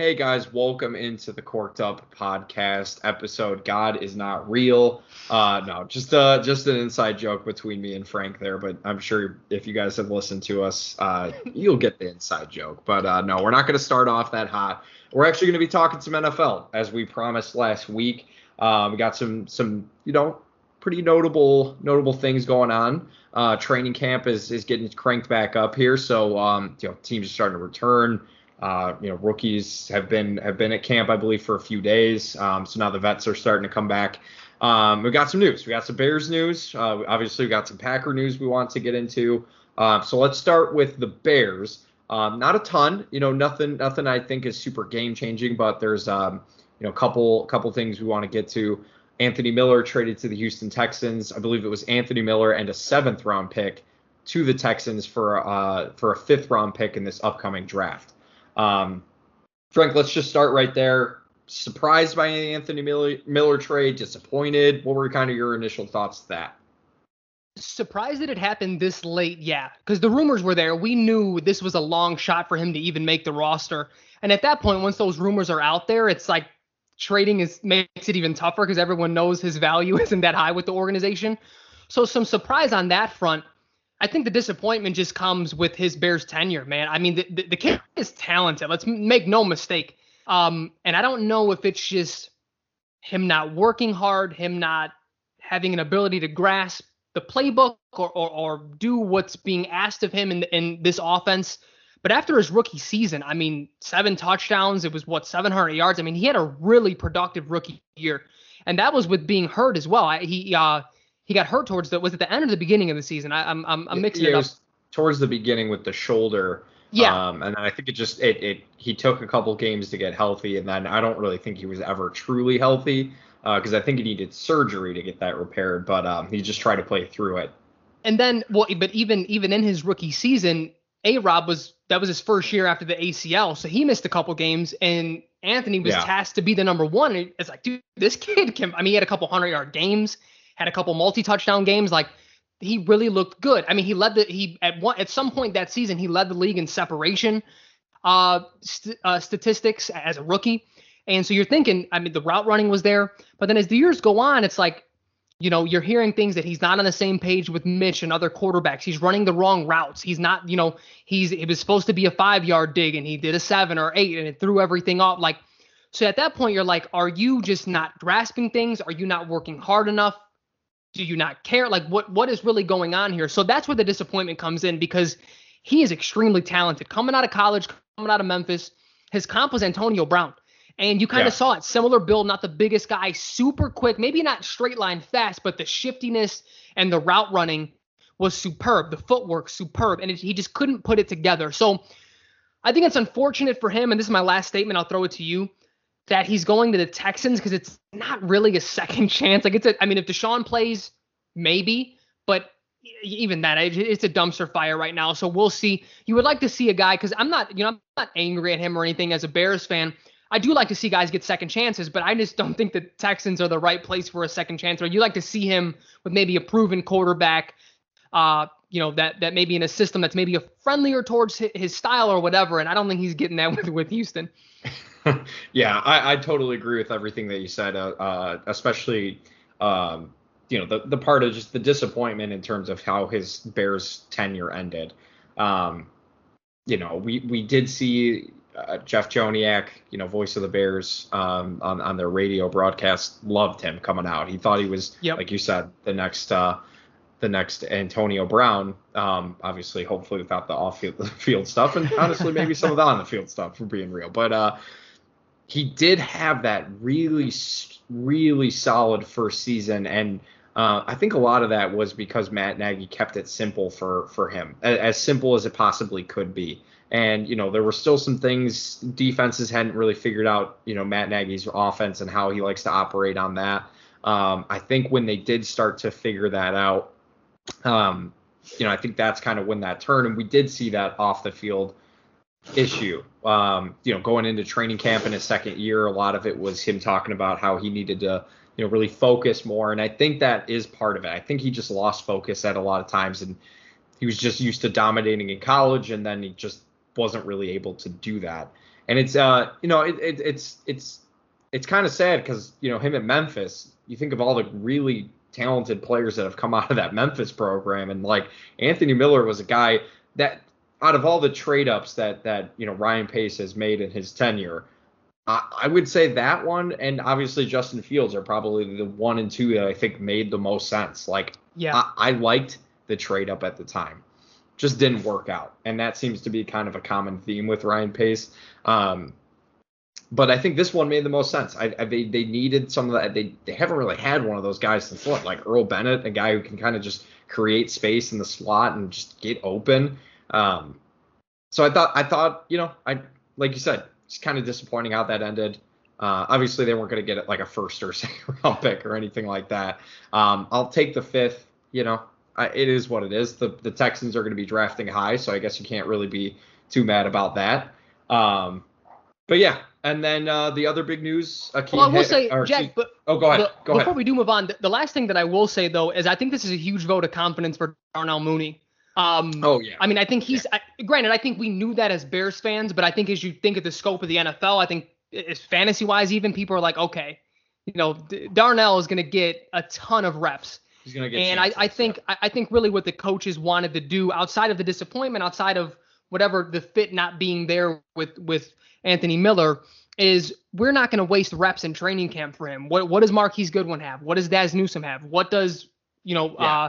Hey guys, welcome into the Corked Up podcast episode. God is not real. Uh, no, just uh, just an inside joke between me and Frank there. But I'm sure if you guys have listened to us, uh, you'll get the inside joke. But uh, no, we're not going to start off that hot. We're actually going to be talking some NFL as we promised last week. Uh, we got some some you know pretty notable notable things going on. Uh, training camp is is getting cranked back up here, so um, you know teams are starting to return. Uh, you know, rookies have been have been at camp, I believe, for a few days. Um, so now the vets are starting to come back. Um, we got some news. We got some Bears news. Uh, obviously, we got some Packer news we want to get into. Uh, so let's start with the Bears. Um, not a ton, you know, nothing, nothing I think is super game changing, but there's, um, you know, a couple, couple things we want to get to. Anthony Miller traded to the Houston Texans. I believe it was Anthony Miller and a seventh round pick to the Texans for, uh, for a fifth round pick in this upcoming draft. Um, Frank, let's just start right there. Surprised by Anthony Miller, Miller trade? Disappointed? What were kind of your initial thoughts that? Surprised that it happened this late, yeah, because the rumors were there. We knew this was a long shot for him to even make the roster. And at that point, once those rumors are out there, it's like trading is makes it even tougher because everyone knows his value isn't that high with the organization. So some surprise on that front. I think the disappointment just comes with his Bears tenure, man. I mean, the, the, the kid is talented. Let's make no mistake. Um, and I don't know if it's just him not working hard, him not having an ability to grasp the playbook or, or, or do what's being asked of him in, in this offense. But after his rookie season, I mean, seven touchdowns, it was what 700 yards. I mean, he had a really productive rookie year, and that was with being hurt as well. I, he uh, he got hurt towards the was it the end or the beginning of the season? I, am I'm, I'm mixing yeah, it up. It towards the beginning with the shoulder. Yeah. Um, and I think it just it it he took a couple games to get healthy, and then I don't really think he was ever truly healthy because uh, I think he needed surgery to get that repaired, but um, he just tried to play through it. And then, well, but even even in his rookie season, A Rob was that was his first year after the ACL, so he missed a couple games, and Anthony was yeah. tasked to be the number one. And it's like, dude, this kid can. I mean, he had a couple hundred yard games had a couple multi-touchdown games. Like he really looked good. I mean, he led the he at one at some point that season he led the league in separation uh, st- uh, statistics as a rookie. And so you're thinking, I mean, the route running was there, but then as the years go on, it's like, you know, you're hearing things that he's not on the same page with Mitch and other quarterbacks. He's running the wrong routes. He's not, you know, he's it was supposed to be a five yard dig and he did a seven or eight and it threw everything off. Like, so at that point, you're like, are you just not grasping things? Are you not working hard enough? Do you not care? Like what what is really going on here? So that's where the disappointment comes in because he is extremely talented. Coming out of college, coming out of Memphis, his comp was Antonio Brown. And you kind of yeah. saw it. Similar build, not the biggest guy, super quick, maybe not straight line fast, but the shiftiness and the route running was superb. The footwork, superb. And it, he just couldn't put it together. So I think it's unfortunate for him. And this is my last statement. I'll throw it to you that he's going to the Texans because it's not really a second chance. Like it's a, I mean, if Deshaun plays, maybe, but even that, it's a dumpster fire right now. So we'll see. You would like to see a guy because I'm not, you know, I'm not angry at him or anything as a Bears fan. I do like to see guys get second chances, but I just don't think the Texans are the right place for a second chance. Or you like to see him with maybe a proven quarterback, uh, you know, that that maybe in a system that's maybe a friendlier towards his style or whatever. And I don't think he's getting that with with Houston. yeah, I, I, totally agree with everything that you said, uh, uh, especially um, you know the the part of just the disappointment in terms of how his Bears tenure ended. Um, you know, we we did see uh, Jeff Joniak, you know, voice of the Bears, um, on on their radio broadcast, loved him coming out. He thought he was, yep. like you said, the next uh, the next Antonio Brown. Um, obviously, hopefully without the off field stuff, and honestly, maybe some of the on the field stuff for being real. But uh, he did have that really, really solid first season, and uh, I think a lot of that was because Matt Nagy kept it simple for for him, as, simple as it possibly could be. And you know there were still some things defenses hadn't really figured out. You know Matt Nagy's offense and how he likes to operate on that. Um, I think when they did start to figure that out, um, you know I think that's kind of when that turned, and we did see that off the field issue. Um, you know, going into training camp in his second year, a lot of it was him talking about how he needed to, you know, really focus more. And I think that is part of it. I think he just lost focus at a lot of times and he was just used to dominating in college and then he just wasn't really able to do that. and it's uh you know it, it it's it's it's kind of sad because you know him at Memphis. You think of all the really talented players that have come out of that Memphis program, and like Anthony Miller was a guy that out of all the trade ups that that you know Ryan Pace has made in his tenure, I, I would say that one and obviously Justin Fields are probably the one and two that I think made the most sense. Like yeah, I, I liked the trade up at the time, just didn't work out, and that seems to be kind of a common theme with Ryan Pace. Um, but I think this one made the most sense. I, I, they they needed some of that. They they haven't really had one of those guys since what, like Earl Bennett, a guy who can kind of just create space in the slot and just get open. Um, so I thought I thought you know I like you said it's kind of disappointing how that ended. Uh, obviously they weren't going to get it like a first or second round pick or anything like that. Um, I'll take the fifth. You know, I, it is what it is. The the Texans are going to be drafting high, so I guess you can't really be too mad about that. Um, but yeah, and then uh, the other big news. Akiem well, I will hit, say, Jack, but oh, go ahead. Go ahead. before ahead. we do move on, the, the, last thing that I will say though is I think this is a huge vote of confidence for Darnell Mooney. Um, oh yeah. I mean, I think he's. Yeah. I, granted, I think we knew that as Bears fans, but I think as you think of the scope of the NFL, I think as fantasy wise, even people are like, okay, you know, D- Darnell is going to get a ton of reps. He's going to get. And chances, I, I think yeah. I, I think really what the coaches wanted to do outside of the disappointment, outside of whatever the fit not being there with with Anthony Miller is we're not going to waste reps in training camp for him. What what does Marquise Goodwin have? What does Dazz Newsome have? What does you know yeah. uh,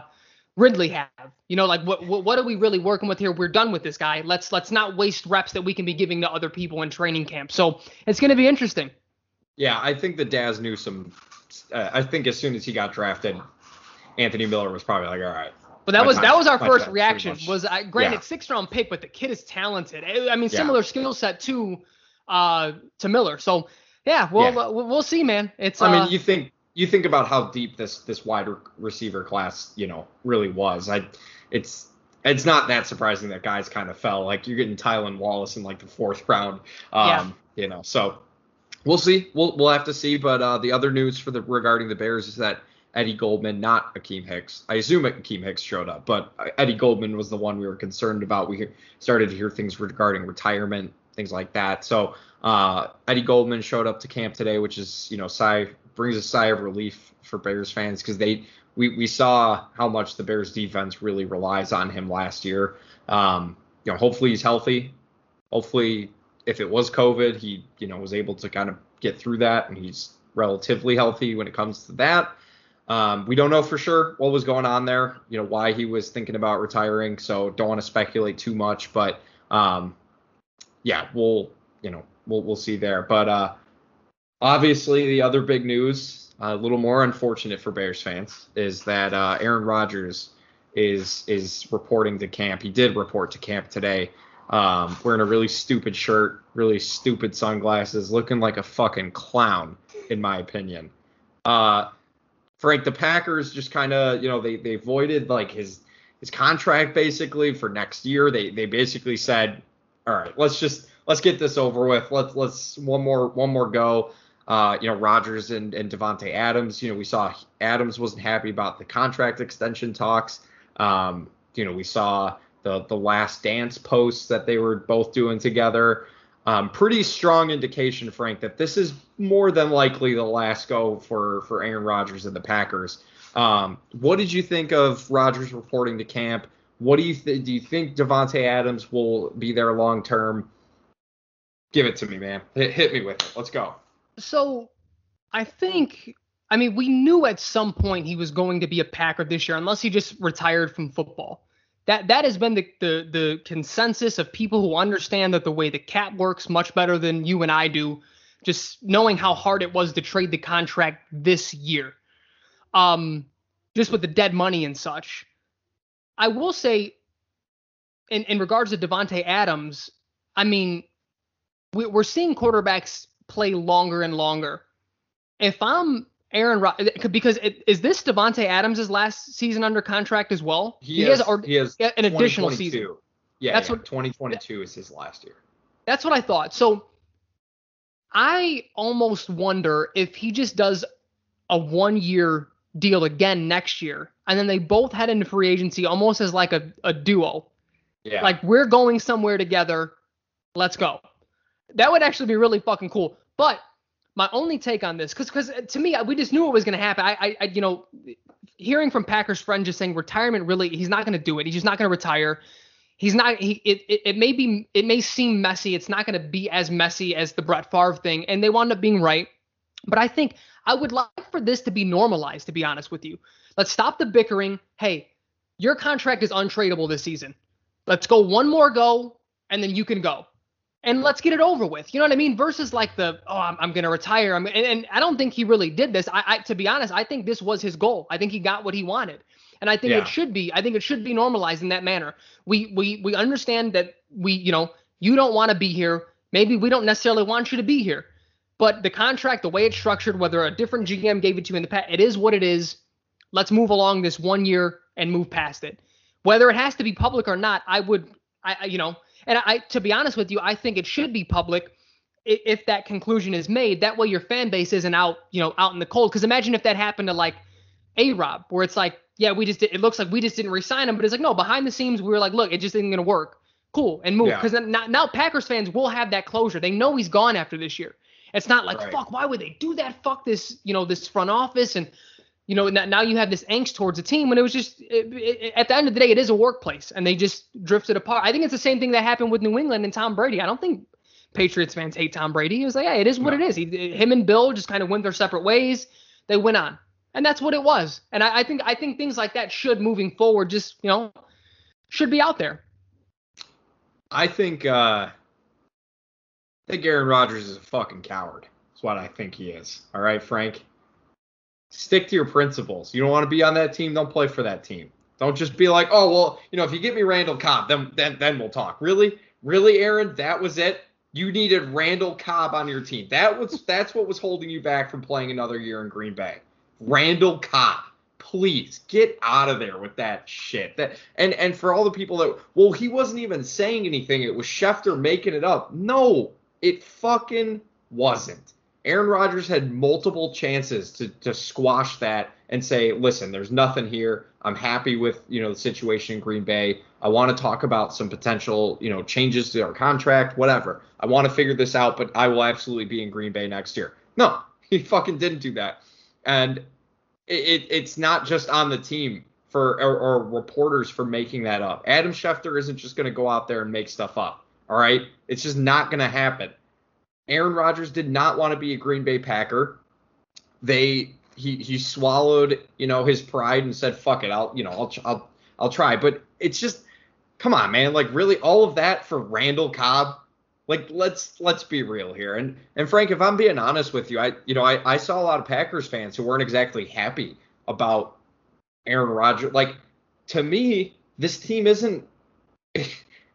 Ridley have? You know, like what, what what are we really working with here? We're done with this guy. Let's let's not waste reps that we can be giving to other people in training camp. So it's going to be interesting. Yeah, I think the Dazz Newsome. Uh, I think as soon as he got drafted, Anthony Miller was probably like, all right. But that was that was our first reaction. Was I granted yeah. sixth round pick, but the kid is talented. I mean, similar yeah. skill set too uh, to Miller. So yeah, we'll yeah. Uh, we'll see, man. It's. I mean, uh, you think you think about how deep this this wide receiver class, you know, really was. I, it's it's not that surprising that guys kind of fell. Like you're getting Tylan Wallace in like the fourth round. Um, yeah. You know, so we'll see. We'll we'll have to see. But uh, the other news for the regarding the Bears is that Eddie Goldman, not Akiem Hicks. I assume Akiem Hicks showed up, but Eddie Goldman was the one we were concerned about. We started to hear things regarding retirement things like that. So uh, Eddie Goldman showed up to camp today, which is you know sigh brings a sigh of relief for Bears fans because they we we saw how much the Bears defense really relies on him last year. Um, you know, hopefully he's healthy. Hopefully, if it was COVID, he you know was able to kind of get through that, and he's relatively healthy when it comes to that. Um, we don't know for sure what was going on there, you know, why he was thinking about retiring. So don't want to speculate too much, but um, yeah, we'll you know we'll we'll see there. But uh, obviously, the other big news, a little more unfortunate for Bears fans, is that uh, Aaron Rodgers is is reporting to camp. He did report to camp today, um, wearing a really stupid shirt, really stupid sunglasses, looking like a fucking clown, in my opinion. Uh, Frank, the Packers just kind of, you know, they they voided like his his contract basically for next year. They they basically said all right, let's just let's get this over with. Let's let's one more one more go. Uh, you know, Rodgers and, and Davante Adams. You know, we saw Adams wasn't happy about the contract extension talks. Um, you know, we saw the the last dance posts that they were both doing together. Um, pretty strong indication, Frank, that this is more than likely the last go for for Aaron Rodgers and the Packers. Um, what did you think of Rodgers reporting to camp? What do you th- do? You think Davante Adams will be there long term? Give it to me, man. Hit, hit me with it. Let's go. So, I think. I mean, we knew at some point he was going to be a Packer this year, unless he just retired from football. That that has been the, the the consensus of people who understand that the way the cap works much better than you and I do. Just knowing how hard it was to trade the contract this year, um, just with the dead money and such. I will say, in in regards to Davante Adams, I mean, we, we're seeing quarterbacks play longer and longer. If I'm Aaron Rodgers, uh, because it, is this Davante Adams' last season under contract as well? He, he has, has, or, he has an additional season. Yeah, that's yeah, what 2022 is his last year. That's what I thought. So I almost wonder if he just does a one year deal again next year. And then they both head into free agency almost as like a, a duo. Yeah. Like we're going somewhere together. Let's go. That would actually be really fucking cool. But my only take on this, because because uh, to me, we just knew it was going to happen. I, I, you know, hearing from Packers friend just saying retirement really, he's not going to do it. He's just not going to retire. He's not. He it, it it may be it may seem messy. It's not going to be as messy as the Brett Favre thing, and they wound up being right. But I think I would like for this to be normalized. To be honest with you, let's stop the bickering. Hey, your contract is untradeable this season. Let's go one more go, and then you can go and let's get it over with. You know what I mean? Versus like the oh, I'm, I'm gonna retire. I'm and, and, I don't think he really did this. I, I, to be honest, I think this was his goal. I think he got what he wanted, and I think yeah. it should be. I think it should be normalized in that manner. We we we understand that we you know you don't want to be here. Maybe we don't necessarily want you to be here, but the contract, the way it's structured, whether a different GM gave it to you in the past, it is what it is. Let's move along this one year and move past it. Whether it has to be public or not, I would I you know and I, to be honest with you, I think it should be public if that conclusion is made. That way, your fan base isn't out, you know, out in the cold. Because imagine if that happened to like a Rob, where it's like, yeah, we just did, it looks like we just didn't resign him, but it's like no, behind the scenes we were like, look, it just isn't gonna work. Cool, and move. Because yeah. now, now Packers fans will have that closure. They know he's gone after this year. It's not like right. fuck, why would they do that? Fuck this, you know, this front office and you know, now you have this angst towards a team when it was just it, it, at the end of the day, it is a workplace, and they just drifted apart. I think it's the same thing that happened with New England and Tom Brady. I don't think Patriots fans hate Tom Brady. He was like, yeah, it is what no. it is. He, him and Bill just kind of went their separate ways. They went on, and that's what it was. And I, I think I think things like that should moving forward just you know should be out there. I think uh, I think Aaron Rodgers is a fucking coward. That's what I think he is. All right, Frank stick to your principles. You don't want to be on that team, don't play for that team. Don't just be like, oh well, you know, if you get me Randall Cobb, then then then we'll talk. Really, really, Aaron, that was it. You needed Randall Cobb on your team. That was that's what was holding you back from playing another year in Green Bay. Randall Cobb. Please get out of there with that shit. That and and for all the people that well, he wasn't even saying anything. It was Schefter making it up. No, it fucking wasn't. Aaron Rodgers had multiple chances to to squash that and say, listen, there's nothing here. I'm happy with you know the situation in Green Bay. I want to talk about some potential you know changes to our contract, whatever. I want to figure this out, but I will absolutely be in Green Bay next year. No, he fucking didn't do that, and it, it it's not just on the team for or, or reporters for making that up. Adam Schefter isn't just going to go out there and make stuff up. All right, it's just not going to happen. Aaron Rodgers did not want to be a Green Bay Packer. They he he swallowed you know his pride and said fuck it I'll you know I'll I'll I'll try. But it's just come on man like really all of that for Randall Cobb. Like let's let's be real here. And and Frank, if I'm being honest with you, I you know I I saw a lot of Packers fans who weren't exactly happy about Aaron Rodgers. Like to me, this team isn't.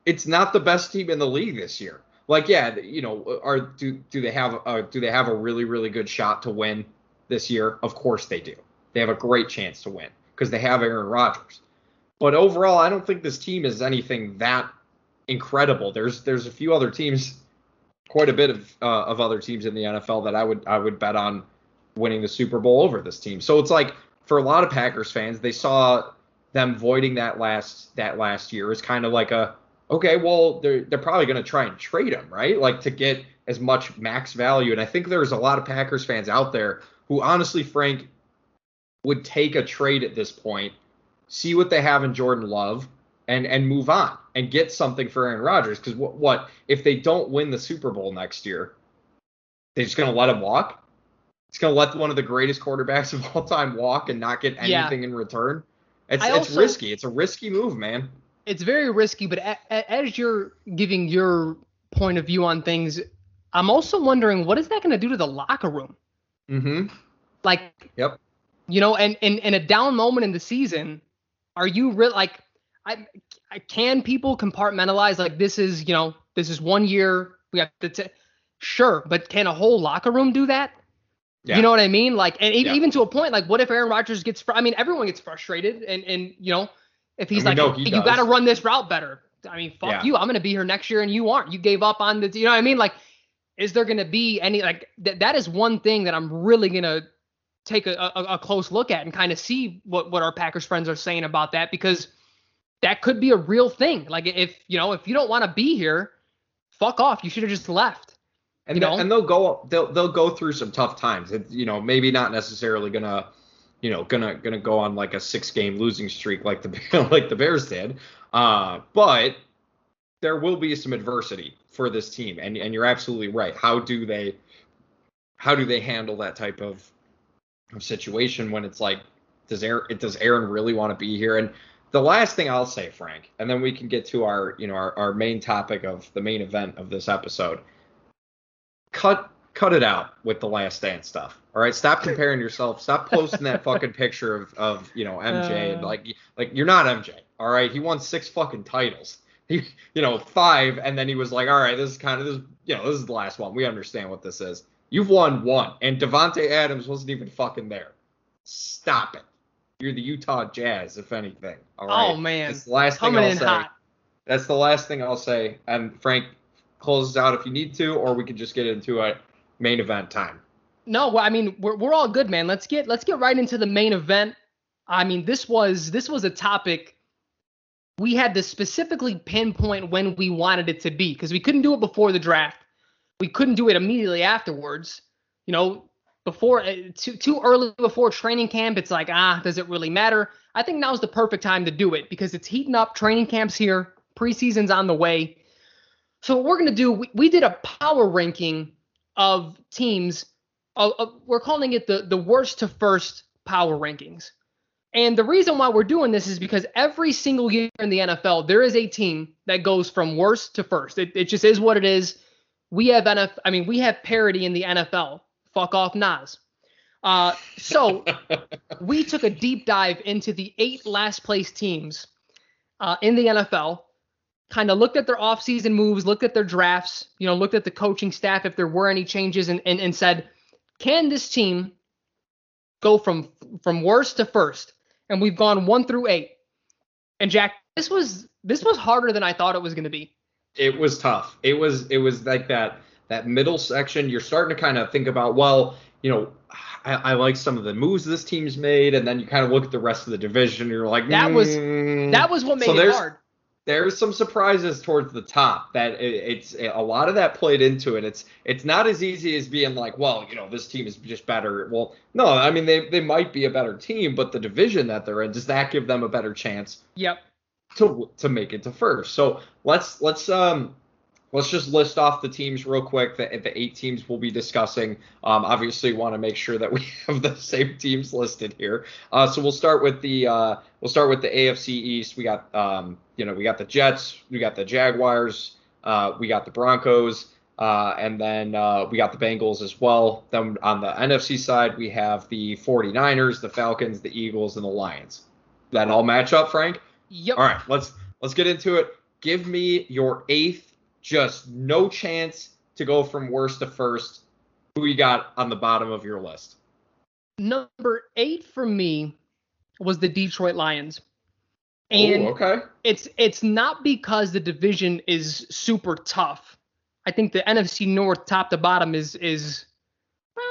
It's not the best team in the league this year like yeah, you know, are do do they have a do they have a really really good shot to win this year? Of course they do. They have a great chance to win because they have Aaron Rodgers. But overall, I don't think this team is anything that incredible. There's there's a few other teams, quite a bit of uh, of other teams in the NFL that I would I would bet on winning the Super Bowl over this team. So it's like for a lot of Packers fans, they saw them voiding that last that last year as kind of like a okay, well, they're they're probably going to try and trade him, right? Like to get as much max value. And I think there's a lot of Packers fans out there who honestly, Frank, would take a trade at this point, see what they have in Jordan Love, and and move on and get something for Aaron Rodgers. Because what what if they don't win the Super Bowl next year? They're just going to let him walk. It's going to let one of the greatest quarterbacks of all time walk and not get anything yeah. in return. It's I it's also, risky. It's a risky move, man it's very risky. But a, a, as you're giving your point of view on things, I'm also wondering what is that going to do to the locker room? Mm-hmm. Like, yep. You know, and in in a down moment in the season, are you real like? I, I can people compartmentalize like this is you know this is one year we have to t- sure, but can a whole locker room do that? Yeah. You know what I mean? Like, and yeah. even to a point, like, what if Aaron Rodgers gets? Fr- I mean, everyone gets frustrated, and and you know, if he's like, he you got to run this route better. I mean, fuck yeah. you. I'm going to be here next year and you aren't. You gave up on the, you know what I mean? Like, is there going to be any, like, th- that is one thing that I'm really going to take a, a, a, close look at and kind of see what, what our Packers friends are saying about that because that could be a real thing. Like, if, you know, if you don't want to be here, fuck off. You should have just left. And, you know? and they'll go they'll they'll go through some tough times. It, you know, maybe not necessarily gonna you know gonna gonna go on like a six game losing streak like the like the Bears did. Uh, but there will be some adversity for this team, and and you're absolutely right. How do they how do they handle that type of, of situation when it's like does Aaron does Aaron really want to be here? And the last thing I'll say, Frank, and then we can get to our you know our, our main topic of the main event of this episode. Cut cut it out with the last dance stuff. All right, stop comparing yourself. Stop posting that fucking picture of, of you know MJ and uh. like like you're not MJ. All right, he won six fucking titles. He you know five, and then he was like, all right, this is kind of this you know this is the last one. We understand what this is. You've won one, and Davante Adams wasn't even fucking there. Stop it. You're the Utah Jazz, if anything. All right. Oh man, that's the last Coming thing I'll say. Hot. That's the last thing I'll say. And Frank closes out if you need to, or we can just get into a main event time. No, well, I mean we're we're all good, man. Let's get let's get right into the main event. I mean this was this was a topic we had to specifically pinpoint when we wanted it to be because we couldn't do it before the draft. We couldn't do it immediately afterwards. You know, before uh, too too early before training camp, it's like ah, does it really matter? I think now's the perfect time to do it because it's heating up. Training camp's here, preseason's on the way. So what we're gonna do, we, we did a power ranking of teams. Uh, uh, we're calling it the the worst to first power rankings. And the reason why we're doing this is because every single year in the NFL, there is a team that goes from worst to first. It, it just is what it is. We have NFL, I mean, we have parity in the NFL. Fuck off, Nas. Uh, so we took a deep dive into the eight last place teams uh, in the NFL, kind of looked at their offseason moves, looked at their drafts, you know, looked at the coaching staff if there were any changes, and, and, and said, can this team go from from worst to first? and we've gone one through eight. And Jack, this was this was harder than I thought it was going to be. It was tough. It was it was like that that middle section. You're starting to kind of think about well, you know, I, I, like some of the moves this team's made, and then you kind of look at the rest of the division. and You're like, that was mm. that was what made so it hard there's some surprises towards the top that it, it's a lot of that played into it. It's it's not as easy as being like, well, you know, this team is just better. Well, no, I mean they they might be a better team, but the division that they're in does that give them a better chance? Yep. To to make it to first. So let's let's um let's just list off the teams real quick. The, the eight teams we'll be discussing. Um, obviously, want to make sure that we have the same teams listed here. Uh, so we'll start with the uh, we'll start with the AFC East. We got um, you know we got the Jets, we got the Jaguars, uh, we got the Broncos. Uh, and then uh, we got the Bengals as well. Then on the NFC side, we have the 49ers, the Falcons, the Eagles, and the Lions. That all match up, Frank? Yep. All right, let's let's get into it. Give me your eighth just no chance to go from worst to first. Who you got on the bottom of your list? Number eight for me was the Detroit Lions. And Ooh, okay. it's it's not because the division is super tough. I think the NFC North top to bottom is is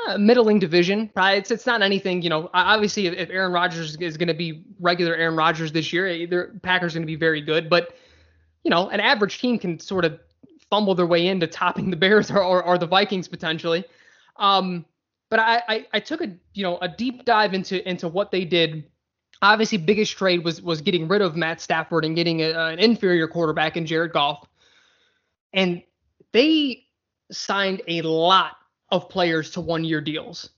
uh, middling division. Right? It's it's not anything. You know, obviously if, if Aaron Rodgers is going to be regular Aaron Rodgers this year, the Packers going to be very good. But you know, an average team can sort of fumble their way into topping the Bears or, or, or the Vikings potentially. Um, but I, I, I took a you know a deep dive into into what they did. Obviously, biggest trade was was getting rid of Matt Stafford and getting a, an inferior quarterback in Jared Goff, and they signed a lot of players to one year deals.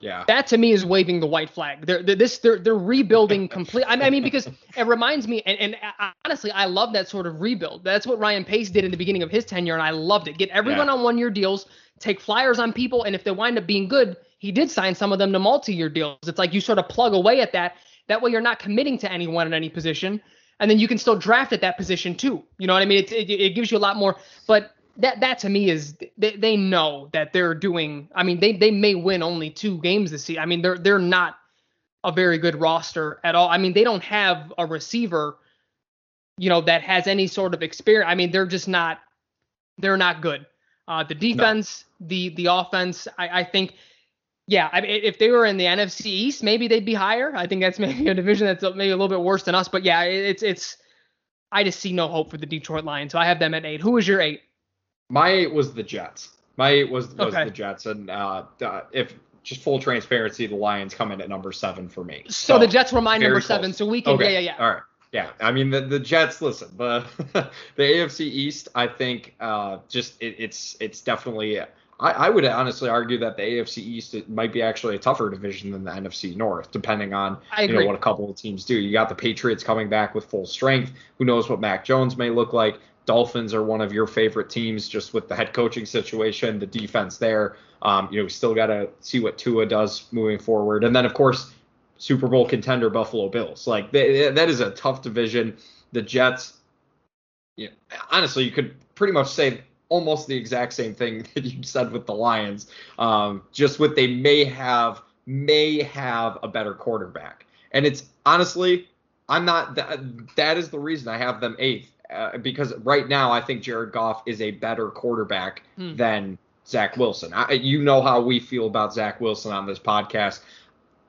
Yeah. That to me is waving the white flag. They're, they're this they're they're rebuilding complete. I mean because it reminds me and, and uh, honestly I love that sort of rebuild. That's what Ryan Pace did in the beginning of his tenure and I loved it. Get everyone yeah. on one year deals, take flyers on people and if they wind up being good, he did sign some of them to multi-year deals. It's like you sort of plug away at that. That way you're not committing to anyone in any position and then you can still draft at that position too. You know what I mean? It, it, it gives you a lot more. But that that to me is they, they know that they're doing I mean they they may win only two games this season. I mean they're they're not a very good roster at all. I mean they don't have a receiver you know that has any sort of experience. I mean they're just not they're not good. Uh, the defense, no. the the offense, I, I think yeah, I mean, if they were in the NFC East, maybe they'd be higher. I think that's maybe a division that's maybe a little bit worse than us. But yeah, it's it's. I just see no hope for the Detroit Lions, so I have them at eight. Who is your eight? My eight was the Jets. My eight was was okay. the Jets, and uh, uh, if just full transparency, the Lions come in at number seven for me. So, so the Jets were my number close. seven, so we can okay. yeah yeah yeah. All right. Yeah, I mean the, the Jets. Listen, the the AFC East. I think uh, just it, it's it's definitely. I, I would honestly argue that the AFC East it might be actually a tougher division than the NFC North, depending on you know what a couple of teams do. You got the Patriots coming back with full strength. Who knows what Mac Jones may look like? Dolphins are one of your favorite teams, just with the head coaching situation, the defense there. Um, you know, we still got to see what Tua does moving forward, and then of course Super Bowl contender Buffalo Bills. Like they, that is a tough division. The Jets, you know, honestly, you could pretty much say almost the exact same thing that you said with the Lions. Um, just what they may have may have a better quarterback, and it's honestly, I'm not that. That is the reason I have them eighth uh, because right now I think Jared Goff is a better quarterback hmm. than Zach Wilson. I, you know how we feel about Zach Wilson on this podcast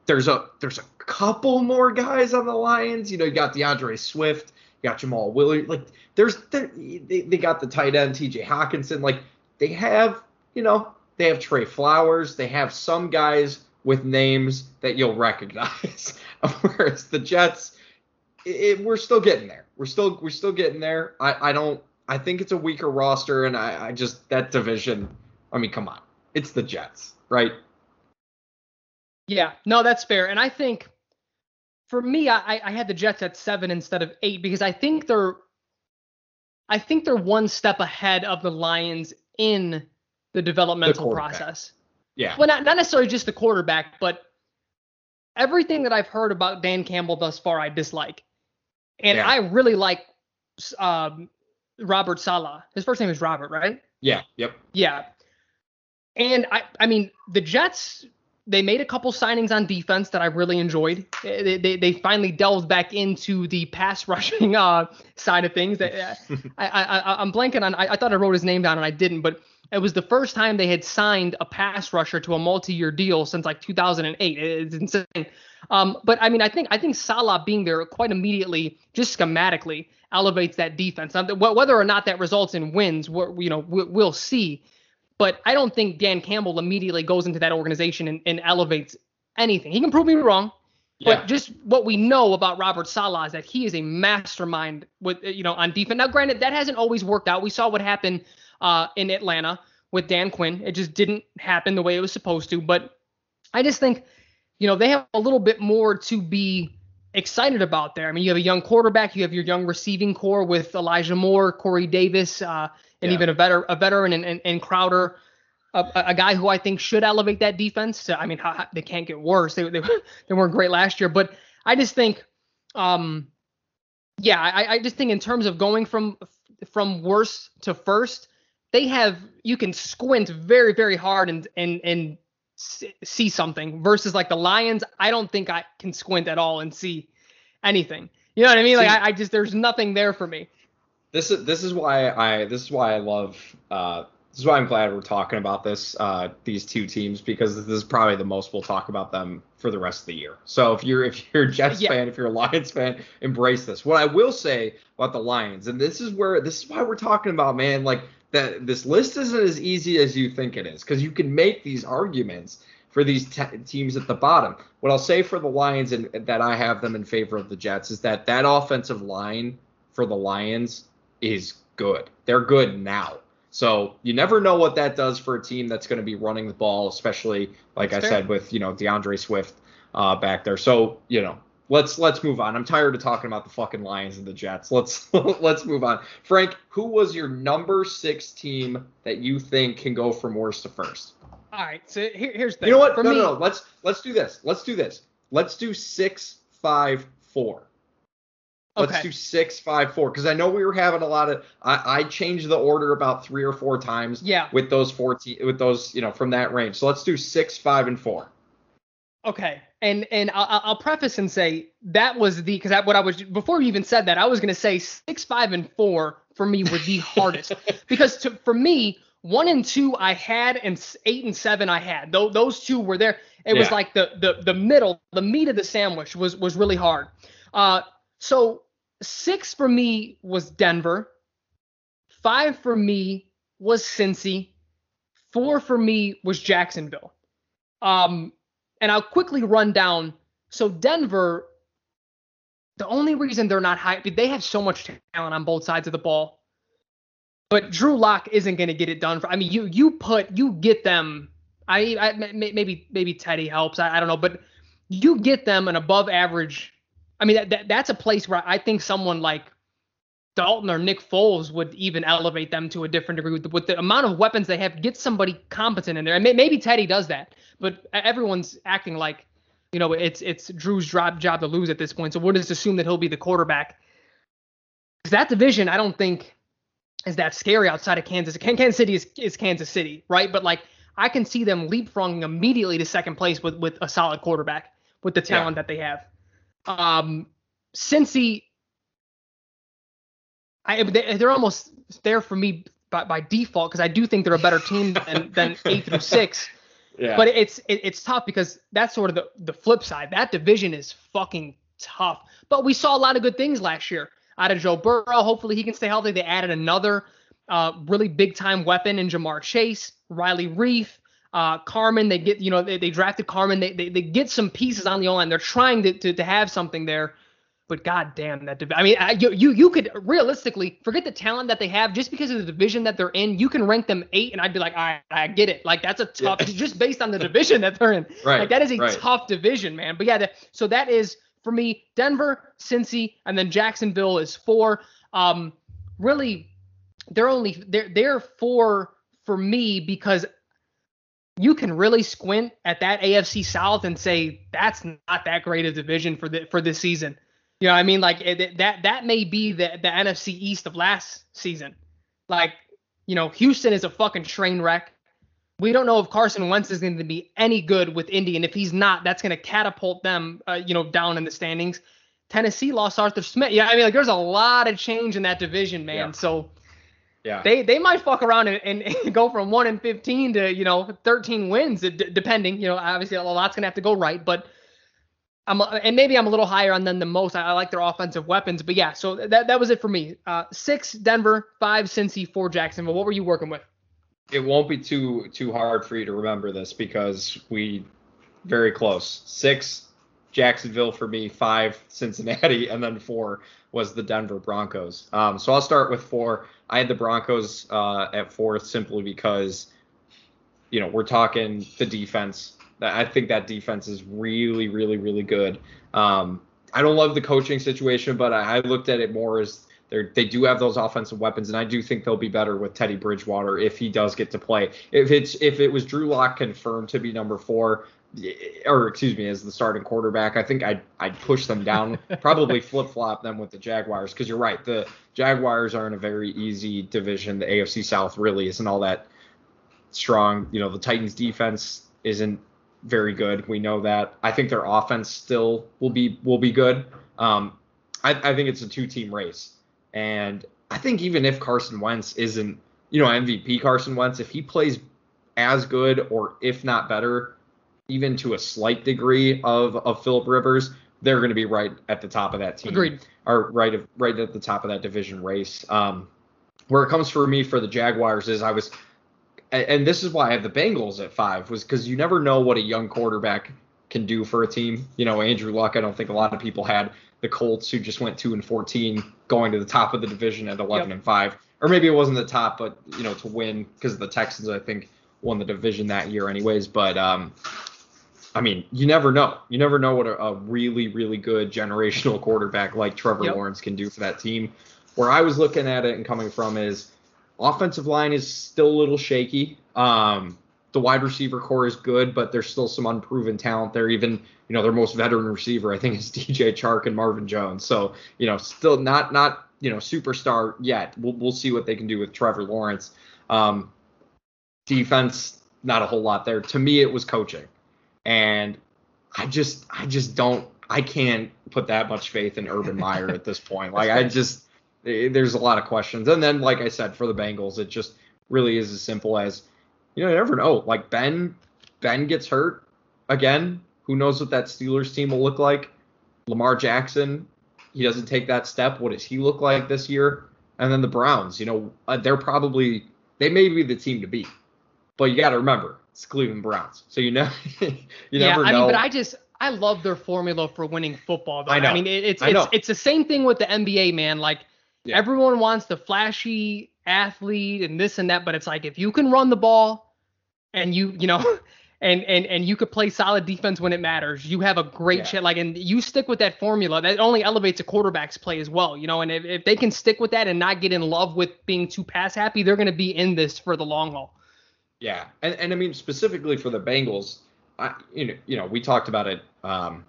there's a there's a couple more guys on the Lions. You know, you got D'Andre Swift, you got Jamaal Williams. Like there's they, they got the tight end T.J. Hockenson. Like they have you know they have Trey Flowers. They have some guys with names that you'll recognize. Whereas the Jets, it, we're still getting there. We're still we're still getting there. I I don't. I think it's a weaker roster, and I, I just that division. I mean, come on, it's the Jets, right? Yeah, no, that's fair. And I think for me, I, I had the Jets at seven instead of eight because I think they're I think they're one step ahead of the Lions in the developmental the process. Yeah. Well, not, not necessarily just the quarterback, but everything that I've heard about Dan Campbell thus far, I dislike. And yeah. I really like um, Robert Saleh. His first name is Robert, right? Yeah. Yep. Yeah. And I, I mean, the Jets they made a couple signings on defense that I really enjoyed. They, they, they finally delved back into the pass rushing uh, side of things. That uh, I, I, I'm blanking on. I, I, thought I wrote his name down and I didn't, but it was the first time they had signed a pass rusher to a multi-year deal since like 2008. It's insane. Um, but I mean, I think I think Saleh being there quite immediately, just schematically, elevates that defense. Now, whether or not that results in wins, you know, we'll see. But I don't think Dan Campbell immediately goes into that organization and, and elevates anything. He can prove me wrong, yeah. but just what we know about Robert Saleh is that he is a mastermind with you know on defense. Now, granted, that hasn't always worked out. We saw what happened uh, in Atlanta with Dan Quinn. It just didn't happen the way it was supposed to. But I just think, you know, they have a little bit more to be excited about there. I mean, you have a young quarterback, you have your young receiving corps with Elijah Moore, Corey Davis, uh, and yeah. even a better a veteran and, and, and Crowder, a, a, guy who I think should elevate that defense. I mean, how, how, they can't get worse. They, they they weren't great last year, but I just think, um, yeah, I, I just think in terms of going from from worst to first, they have you can squint very very hard and and and see something versus like the Lions. I don't think I can squint at all and see anything. You know what I mean? Like I, I just there's nothing there for me this is this is why I this is why I love uh, this is why I'm glad we're talking about this uh, these two teams because this is probably the most we'll talk about them for the rest of the year. So if you're if you're a Jets yeah. fan, if you're a Lions fan, embrace this. What I will say about the Lions, and this is where this is why we're talking about, man, like that this list isn't as easy as you think it is because you can make these arguments for these te- teams at the bottom. What I'll say for the Lions and that I have them in favor of the Jets is that that offensive line for the Lions is good. They're good now. So you never know what that does for a team that's going to be running the ball, especially like that's I fair. said with you know D'Andre Swift uh, back there. So you know let's let's move on. I'm tired of talking about the fucking Lions and the Jets. Let's let's move on. Frank, who was your number six team that you think can go from worst to first? All right, so here, here's the you know what? no, me, no, no. Let's let's do this. Let's do this. Let's do six, five, four. Let's okay. do six, five, four. Because I know we were having a lot of. I, I changed the order about three or four times. Yeah. With those fourteen, with those, you know, from that range. So let's do six, five, and four. Okay, and and I'll, I'll preface and say that was the because what I was before we even said that I was gonna say six, five, and four for me were the hardest because to, for me one and two I had and eight and seven I had. Though those two were there. It yeah. was like the the the middle, the meat of the sandwich was was really hard. Uh, so six for me was Denver. Five for me was Cincy. Four for me was Jacksonville. Um, and I'll quickly run down. So Denver, the only reason they're not high, they have so much talent on both sides of the ball. But Drew Lock isn't going to get it done. For, I mean, you you put you get them. I, I maybe maybe Teddy helps. I, I don't know, but you get them an above average. I mean, that, that that's a place where I think someone like Dalton or Nick Foles would even elevate them to a different degree with the, with the amount of weapons they have. Get somebody competent in there, and may, maybe Teddy does that, but everyone's acting like you know it's it's Drew's job job to lose at this point. So we'll just assume that he'll be the quarterback. Because that division, I don't think is that scary outside of Kansas. Kansas City is, is Kansas City, right? But like I can see them leapfrogging immediately to second place with with a solid quarterback with the talent yeah. that they have. Um, Cincy I they're almost there for me by, by default because I do think they're a better team than than eight through six. But it's it, it's tough because that's sort of the the flip side. That division is fucking tough. But we saw a lot of good things last year out of Joe Burrow. Hopefully he can stay healthy. They added another uh, really big time weapon in Ja'Marr Chase, Riley Reiff, uh, Carman. They get you know they, they drafted Carman. They, they they get some pieces on the line. They're trying to, to to have something there but god damn that div- I mean, I, you, you you could realistically forget the talent that they have just because of the division that they're in. You can rank them eight, and I'd be like, I I get it. Like that's a tough, yeah. just based on the division that they're in. Right. Like that is a right. tough division, man. But yeah, the, so that is for me Denver, Cincy, and then Jacksonville is four. Um, really, they're only they're they're four for me because you can really squint at that AFC South and say that's not that great a division for the for this season. You know, I mean, like it, that that may be the the NFC East of last season. Like, you know, Houston is a fucking train wreck. We don't know if Carson Wentz is going to be any good with Indy, and if he's not, that's going to catapult them, uh, you know, down in the standings. Tennessee lost Arthur Smith. Yeah, I mean, like there's a lot of change in that division, man. Yeah. So yeah, they they might fuck around and, and, and, go from one and 15 to you know 13 wins, d- depending. You know, obviously a lot's gonna have to go right, but I'm and maybe I'm a little higher on them than most. I, I, like their offensive weapons, but yeah. So that that was it for me. Uh, six Denver, five Cincy, four Jacksonville. What were you working with? It won't be too too hard for you to remember this because we very close. Six Jacksonville for me, five Cincinnati, and then four was the Denver Broncos. Um, so I'll start with four. I had the Broncos uh, at fourth simply because you know we're talking the defense I think that defense is really, really, really good. Um, I don't love the coaching situation, but I, I looked at it more as they they do have those offensive weapons, and I do think they'll be better with Teddy Bridgewater if he does get to play. If it's if it was Drew Lock confirmed to be number four, or excuse me, as the starting quarterback, I think I'd I'd push them down, probably flip flop them with the Jaguars because you're right, the Jaguars are in a very easy division. The AFC South really isn't all that strong. You know, the Titans defense isn't very good. We know that. I think their offense still will be will be good. Um, I, I think it's a two team race, and I think even if Carson Wentz isn't, you know, MVP Carson Wentz, if he plays as good or if not better, even to a slight degree of of Philip Rivers, they're going to be right at the top of that team. Agreed. Or right of right at the top of that division race. Um, where it comes for me for the Jaguars is I was and this is why I have the Bengals at five, was because you never know what a young quarterback can do for a team. You know, Andrew Luck, I don't think a lot of people had the Colts who just went two and fourteen going to the top of the division at eleven yep. and five. Or maybe it wasn't the top, but you know, to win because the Texans I think won the division that year anyways. But um I mean, you never know. You never know what a, a really, really good generational quarterback like Trevor yep. Lawrence can do for that team. Where I was looking at it and coming from is Offensive line is still a little shaky. Um, the wide receiver corps is good, but there's still some unproven talent there. Even you know their most veteran receiver, I think, is DJ Chark and Marvin Jones. So you know, still not not you know superstar yet. We'll we'll see what they can do with Trevor Lawrence. Um, defense, not a whole lot there. To me, it was coaching, and I just I just don't I can't put that much faith in Urban Meyer at this point. Like I just there's a lot of questions. And then, like I said, for the Bengals, it just really is as simple as you know, you never know. Like Ben, Ben gets hurt again. Who knows what that Steelers team will look like? Lamar Jackson, he doesn't take that step. What does he look like this year? And then the Browns, you know, uh, they're probably they may be the team to beat. but you got to remember it's Cleveland Browns, so you know you yeah, never know. I mean, but I just I love their formula for winning football. Though. I know. I mean, it's I it's know. it's the same thing with the NBA, man. Like Yeah. everyone wants the flashy athlete and this and that, but it's like if you can run the ball and you you know. And, and and you could play solid defense when it matters. You have a great Yeah. shit like and you stick with that formula. That only elevates a quarterback's play as well, you know. And if, if they can stick with that and not get in love with being too pass happy, they're going to be in this for the long haul. Yeah, and and I mean specifically for the Bengals, I you know you know we talked about it um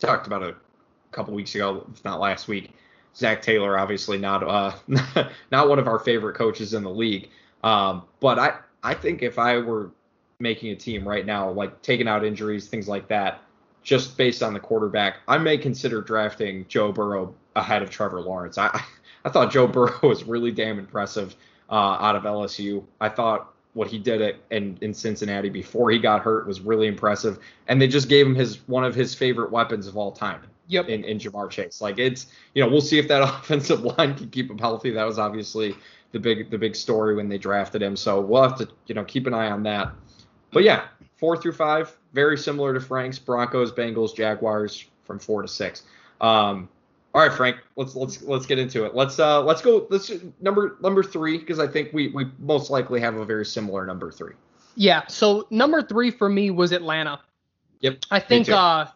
talked about it a couple weeks ago, if not last week. Zac Taylor, obviously not uh not one of our favorite coaches in the league. Um, but I I think if I were making a team right now, like taking out injuries, things like that, just based on the quarterback, I may consider drafting Joe Burrow ahead of Trevor Lawrence. I I thought Joe Burrow was really damn impressive uh, out of LSU. I thought what he did at, in in Cincinnati before he got hurt was really impressive, and they just gave him his one of his favorite weapons of all time Yep. in, in Ja'Marr Chase. Like it's you know we'll see if that offensive line can keep him healthy. That was obviously the big the big story when they drafted him. So we'll have to you know keep an eye on that. But yeah, four through five, very similar to Frank's Broncos, Bengals, Jaguars from four to six. Um, all right, Frank, let's let's let's get into it. Let's uh let's go let's number number three because I think we we most likely have a very similar number three. Yeah. So number three for me was Atlanta. Yep. I think uh,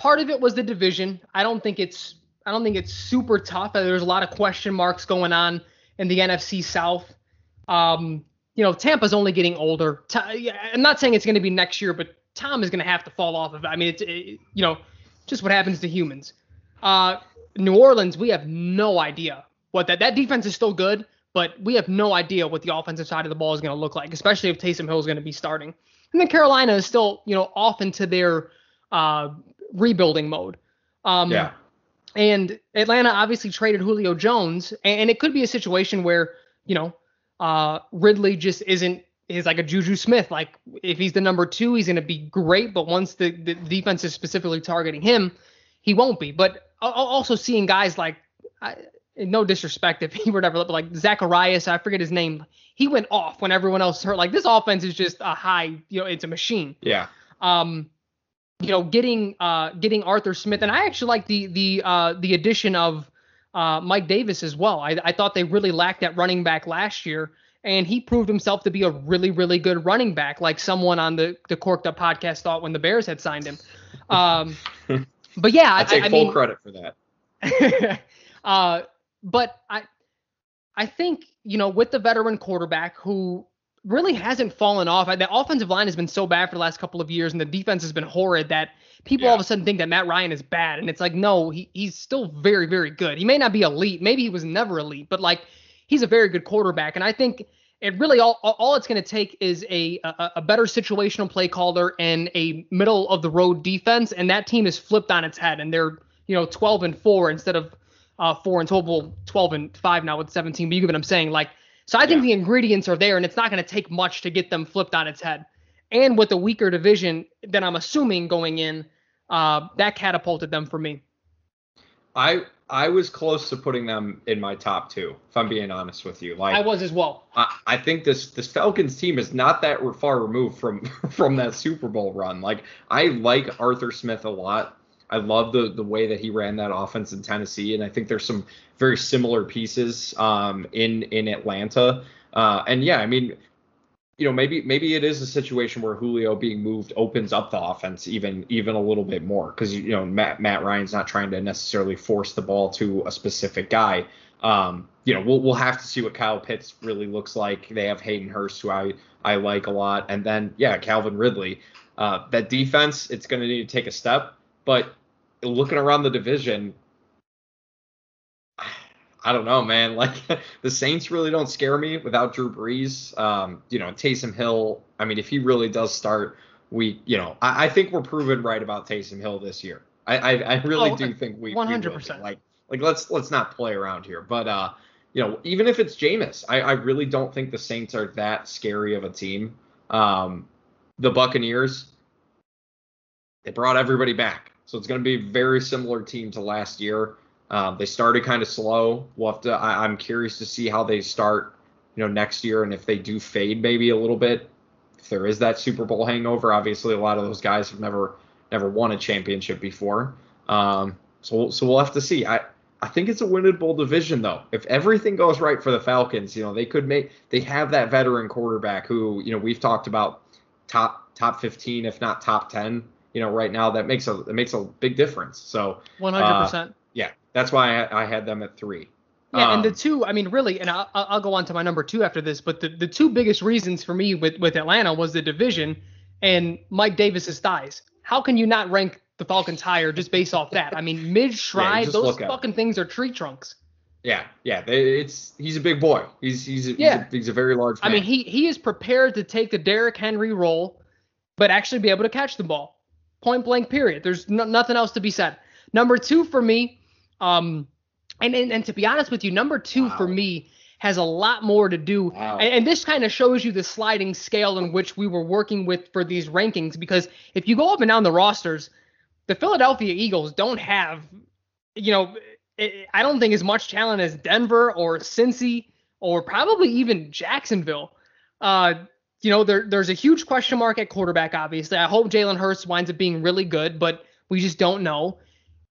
part of it was the division. I don't think it's I don't think it's super tough. There's a lot of question marks going on in the NFC South. Um, you know, Tampa's only getting older. I'm not saying it's going to be next year, but Tom is going to have to fall off of it. I mean, it's it, you know, just what happens to humans. Uh, New Orleans, we have no idea what that that defense is still good, but we have no idea what the offensive side of the ball is going to look like, especially if Taysom Hill is going to be starting. And then Carolina is still, you know, off into their uh, rebuilding mode. Um, yeah. And Atlanta obviously traded Julio Jones, and, and it could be a situation where, you know, uh, Ridley just isn't is like a Juju Smith. Like if he's the number two, he's going to be great, but once the, the defense is specifically targeting him, he won't be. But al- al- also seeing guys like, I, no disrespect if he were to ever, but like Zacharias, I forget his name. He went off when everyone else hurt. Like this offense is just a high, you know, it's a machine Yeah. um, you know, getting uh, getting Arthur Smith, and I actually like the the uh, the addition of uh, Mike Davis as well. I, I thought they really lacked that running back last year, and he proved himself to be a really really good running back, like someone on the the Corked Up podcast thought when the Bears had signed him. Um, but yeah, I take I, I full mean, credit for that. uh, but I I think you know with the veteran quarterback who really hasn't fallen off. The offensive line has been so bad for the last couple of years, and the defense has been horrid that people all of a sudden think that Matt Ryan is bad, and it's like no, he, he's still very very good. He may not be elite, maybe he was never elite, but like he's a very good quarterback, and I think. It really all all it's going to take is a, a a better situational play caller and a middle of the road defense, and that team is flipped on its head, and they're you know 12 and four instead of uh, four and total 12 and five now with 17. But you get what I'm saying, like so I think Yeah. the ingredients are there, and it's not going to take much to get them flipped on its head. And with a weaker division than I'm assuming going in, uh, that catapulted them for me. I I was close to putting them in my top two, if I'm being honest with you. Like I was as well. I, I think this this Falcons team is not that far removed from from that Super Bowl run. Like I like Arthur Smith a lot. I love the the way that he ran that offense in Tennessee, and I think there's some very similar pieces um, in in Atlanta. Uh, and yeah, I mean, you know, maybe maybe it is a situation where Julio being moved opens up the offense even even a little bit more because you know Matt Matt Ryan's not trying to necessarily force the ball to a specific guy. Um, you know, we'll we'll have to see what Kyle Pitts really looks like. They have Hayden Hurst, who I I like a lot, and then yeah, Calvin Ridley. Uh, that defense, it's going to need to take a step, but looking around the division, I don't know, man. Like the Saints really don't scare me without Drew Brees. Um, you know, Taysom Hill. I mean, if he really does start, we, you know, I, I think we're proven right about Taysom Hill this year. I, I, I really Oh, do think we, we 100%. Like, like let's let's not play around here. But uh, you know, even if it's Jameis, I, I really don't think the Saints are that scary of a team. Um, the Buccaneers, they brought everybody back, so it's going to be a very similar team to last year. Um, they started kind of slow. We'll have to. I, I'm curious to see how they start you know, next year, and if they do fade maybe a little bit, if there is that Super Bowl hangover, obviously a lot of those guys have never never won a championship before. Um, so so we'll have to see. I I think it's a winnable division though. If everything goes right for the Falcons, you know, they could make they have that veteran quarterback who, you know, we've talked about top top 15 if not top 10, you know, right now that makes a it makes a big difference. So 100%. Uh, yeah, that's why I, I, had them at 3. Yeah, um, and the um, two, I mean, really, and I'll, I'll go on to my number two after this, but the, the two biggest reasons for me with, with Atlanta was the division and Mike Davis's thighs. How can you not rank the Falcons higher just based off that. I mean, mid stride, yeah, those fucking things are tree trunks. Yeah, yeah, it's he's a big boy. He's he's a, yeah. he's, a, he's a very large. Man. I mean, he he is prepared to take the Derrick Henry role, but actually be able to catch the ball. Point blank. Period. There's no, nothing else to be said. Number two for me, um, and and, and to be honest with you, number two wow. for me has a lot more to do. Wow. And, and, this kind of shows you the sliding scale in which we were working with for these rankings. Because if you go up and down the rosters, the Philadelphia Eagles don't have, you know, I don't think as much talent as Denver or Cincy or probably even Jacksonville. Uh, you know, there, there's a huge question mark at quarterback, obviously. I hope Jalen Hurts winds up being really good, but we just don't know.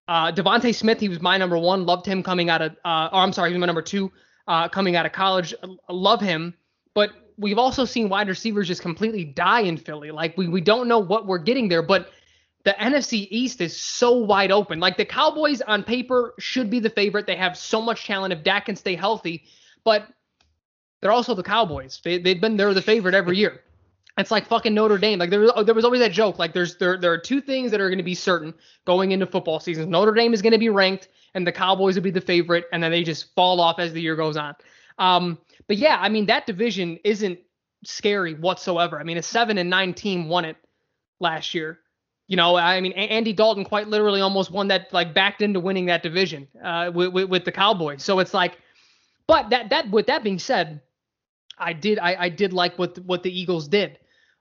Uh, DeVonta Smith, he was my number one. Loved him coming out of, uh, or I'm sorry, he was my number two uh, coming out of college. Love him. But we've also seen wide receivers just completely die in Philly. Like, we, we don't know what we're getting there. But the NFC East is so wide open. Like the Cowboys on paper should be the favorite. They have so much talent if Dak can stay healthy, but they're also the Cowboys. They they've been they're the favorite every year. It's like fucking Notre Dame. Like there was there was always that joke. Like there's there there are two things that are going to be certain going into football seasons. Notre Dame is going to be ranked, and the Cowboys will be the favorite, and then they just fall off as the year goes on. Um, but yeah, I mean that division isn't scary whatsoever. I mean a seven and nine team won it last year. You know, I mean, Andy Dalton quite literally almost won that, like backed into winning that division uh, with, with, with the Cowboys. So it's like, but that that with that being said, I did I, I did like what what the Eagles did.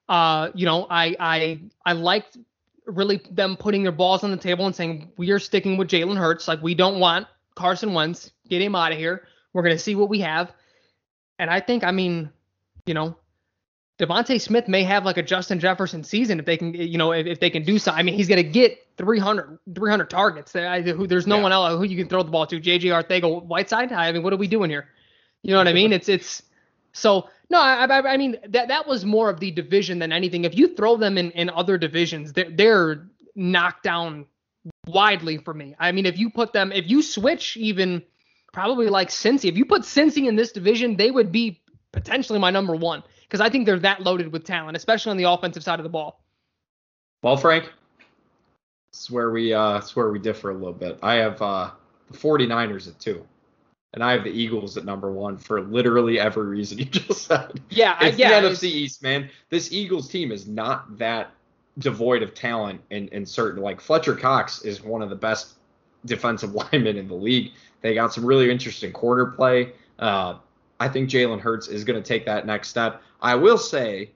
Uh, you know, I I I liked really them putting their balls on the table and saying we are sticking with Jalen Hurts. Like we don't want Carson Wentz. Get him out of here. We're gonna see what we have. And I think, I mean, you know, DeVonta Smith may have like a Justin Jefferson season if they can, you know, if, if they can do so. I mean, he's going to get 300, 300 targets. There's no yeah. one else who you can throw the ball to. JJ Arcega Whiteside. I mean, what are we doing here? You know what I mean? It's it's so no. I, I, I mean that that was more of the division than anything. If you throw them in in other divisions, they're they're knocked down widely for me. I mean, if you put them, if you switch even probably like Cincy, if you put Cincy in this division, they would be potentially my number one because I think they're that loaded with talent, especially on the offensive side of the ball. Well, Frank, it's where we uh, it's where we differ a little bit. I have uh, the 49ers at two, and I have the Eagles at number one for literally every reason you just said. Yeah, it's yeah, the NFC East, man. This Eagles team is not that devoid of talent in, in certain like Fletcher Cox is one of the best defensive linemen in the league. They got some really interesting quarter play. Uh, I think Jalen Hurts is going to take that next step. I will say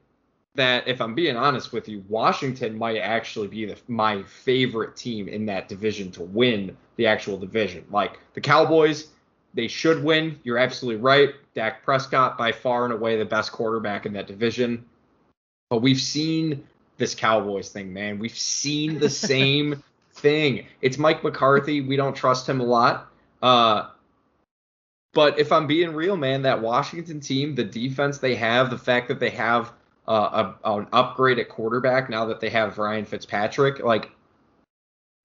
that if I'm being honest with you, Washington might actually be the, my favorite team in that division to win the actual division. Like the Cowboys, they should win. You're absolutely right. Dak Prescott, by far and away the best quarterback in that division. But we've seen this Cowboys thing, man. We've seen the same thing. It's Mike McCarthy. We don't trust him a lot. Uh, but if I'm being real, man, that Washington team, the defense they have, the fact that they have uh, a, an upgrade at quarterback now that they have Ryan Fitzpatrick, like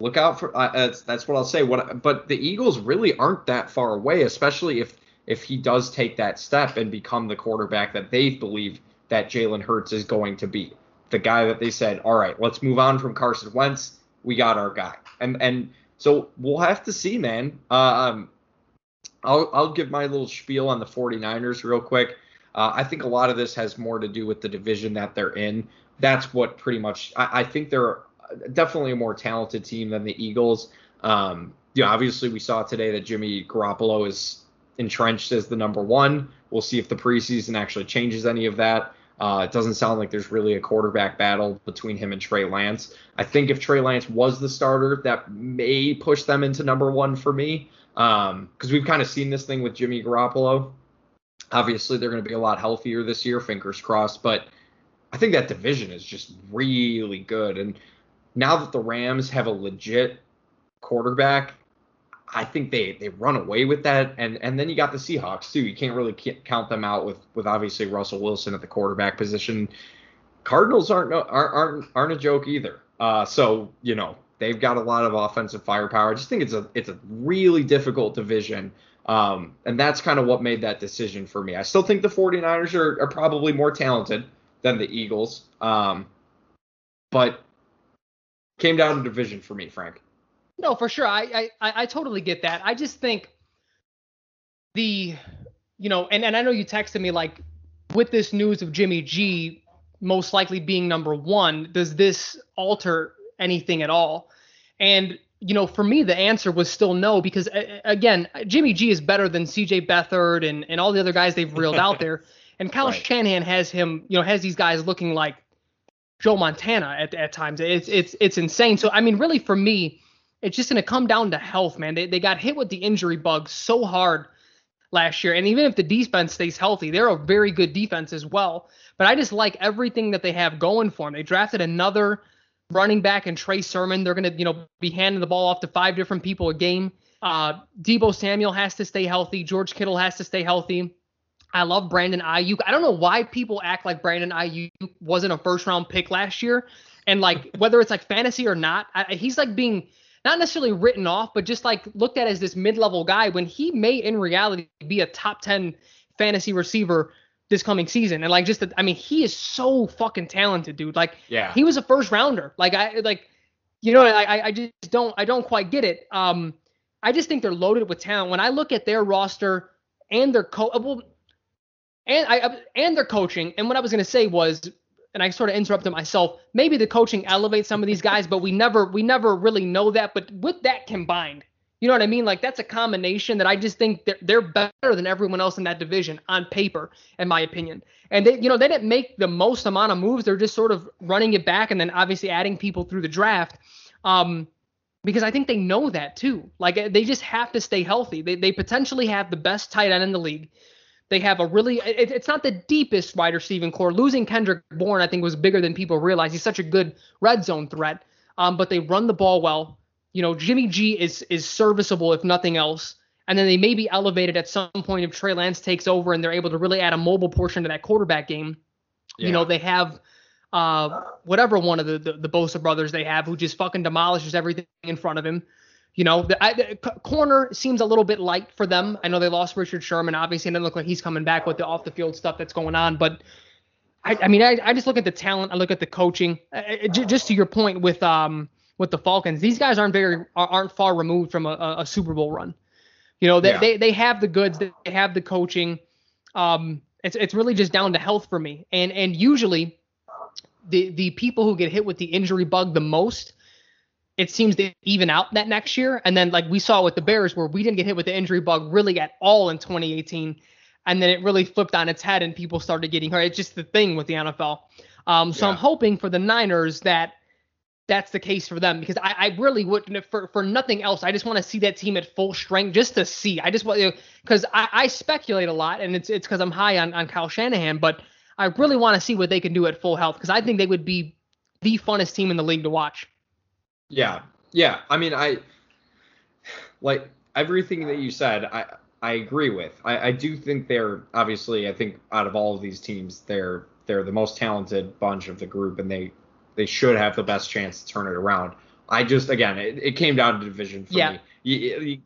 look out for uh, that's, what I'll say. What but the Eagles really aren't that far away, especially if if he does take that step and become the quarterback that they believe that Jalen Hurts is going to be, the guy that they said, all right, let's move on from Carson Wentz. We got our guy, and and so we'll have to see, man. Um, I'll, I'll give my little spiel on the 49ers real quick. Uh, I think a lot of this has more to do with the division that they're in. That's what pretty much I, I think they're definitely a more talented team than the Eagles. Um, you know, obviously we saw today that Jimmy Garoppolo is entrenched as the number one. We'll see if the preseason actually changes any of that. Uh, it doesn't sound like there's really a quarterback battle between him and Trey Lance. I think if Trey Lance was the starter, that may push them into number one for me because um, we've kind of seen this thing with Jimmy Garoppolo. Obviously, they're going to be a lot healthier this year, fingers crossed. But I think that division is just really good. And now that the Rams have a legit quarterback, I think they they run away with that. And and then you got the Seahawks too. You can't really count them out with with obviously Russell Wilson at the quarterback position. Cardinals aren't aren't aren't, aren't a joke either. Uh, so you know they've got a lot of offensive firepower. I just think it's a it's a really difficult division. Um, and that's kind of what made that decision for me. I still think the 49ers are, are probably more talented than the Eagles. Um, but came down to division for me, Frank. No, for sure. I, I I totally get that. I just think the you know, and, and I know you texted me like with this news of Jimmy G most likely being number one, does this alter anything at all? And you know, for me, the answer was still no because again, Jimmy G is better than C.J. Beathard and and all the other guys they've reeled out there. And Kyle right. Shanahan has him, you know, has these guys looking like Joe Montana at at times. It's it's it's insane. So I mean, really, for me, it's just gonna come down to health, man. They they got hit with the injury bug so hard last year, and even if the defense stays healthy, they're a very good defense as well. But I just like everything that they have going for them. They drafted another running back and Trey Sermon. They're gonna you know be handing the ball off to five different people a game. Uh, Deebo Samuel has to stay healthy. George Kittle has to stay healthy. I love Brandon Aiyuk. I don't know why people act like Brandon Aiyuk wasn't a first round pick last year, and like whether it's like fantasy or not, I, he's like being not necessarily written off, but just like looked at as this mid-level guy when he may in reality be a top 10 fantasy receiver this coming season. And like just I mean, he is so fucking talented, dude. Like yeah. he was a first rounder. Like I like you know, I I just don't I don't quite get it. Um I just think they're loaded with talent. When I look at their roster and their co well, and I and their coaching, and what I was gonna say was and I sort of interrupted myself. Maybe the coaching elevates some of these guys, but we never we never really know that. But with that combined, you know what I mean? Like that's a combination that I just think they're, they're better than everyone else in that division on paper, in my opinion. And they, you know, they didn't make the most amount of moves. They're just sort of running it back and then obviously adding people through the draft. Um, because I think they know that too. Like they just have to stay healthy. They they potentially have the best tight end in the league. They have a really it, it's not the deepest wide receiving corps. Losing Kendrick Bourne, I think, was bigger than people realize. He's such a good red zone threat. Um, but they run the ball well. You know, Jimmy G is is serviceable if nothing else. And then they may be elevated at some point if Trey Lance takes over and they're able to really add a mobile portion to that quarterback game. Yeah. You know, they have uh, whatever one of the, the the Bosa brothers they have who just fucking demolishes everything in front of him. You know, the, I, the corner seems a little bit light for them. I know they lost Richard Sherman. Obviously, and it doesn't look like he's coming back with the off the field stuff that's going on. But I, I mean, I, I, just look at the talent. I look at the coaching. just to your point with um with the Falcons, these guys aren't very aren't far removed from a, a Super Bowl run. You know, they, yeah. they they have the goods. They have the coaching. Um, it's it's really just down to health for me. And and usually, the the people who get hit with the injury bug the most it seems to even out that next year. And then like we saw with the Bears where we didn't get hit with the injury bug really at all in 2018. And then it really flipped on its head and people started getting hurt. It's just the thing with the NFL. Um, so yeah. I'm hoping for the Niners that that's the case for them because I, I really wouldn't for for nothing else. I just want to see that team at full strength just to see. I just want because I, I speculate a lot and it's it's because I'm high on on Kyle Shanahan, but I really want to see what they can do at full health because I think they would be the funnest team in the league to watch. Yeah, yeah. I mean, I like everything that you said. I I agree with. I, I do think they're obviously. I think out of all of these teams, they're they're the most talented bunch of the group, and they they should have the best chance to turn it around. I just again, it, it came down to division for yeah. me. You, you,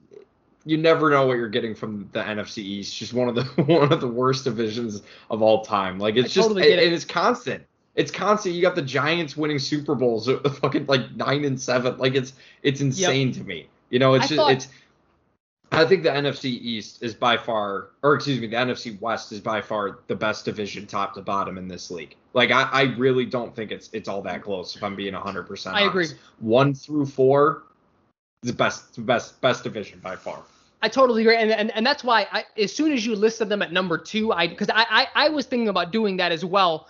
you never know what you're getting from the NFC East. Just one of the one of the worst divisions of all time. Like it's I just totally it, it. it's constant it's constant. You got the Giants winning Super Bowls, fucking like nine and seven. Like it's it's insane yep. to me. You know, it's I just thought, it's. I think the NFC East is by far, or excuse me, the NFC West is by far the best division, top to bottom in this league. Like I, I really don't think it's it's all that close. If I'm being 100 percent, I agree. One through four, the best, best, best division by far. I totally agree, and and, and that's why I, as soon as you listed them at number two, I because I, I I was thinking about doing that as well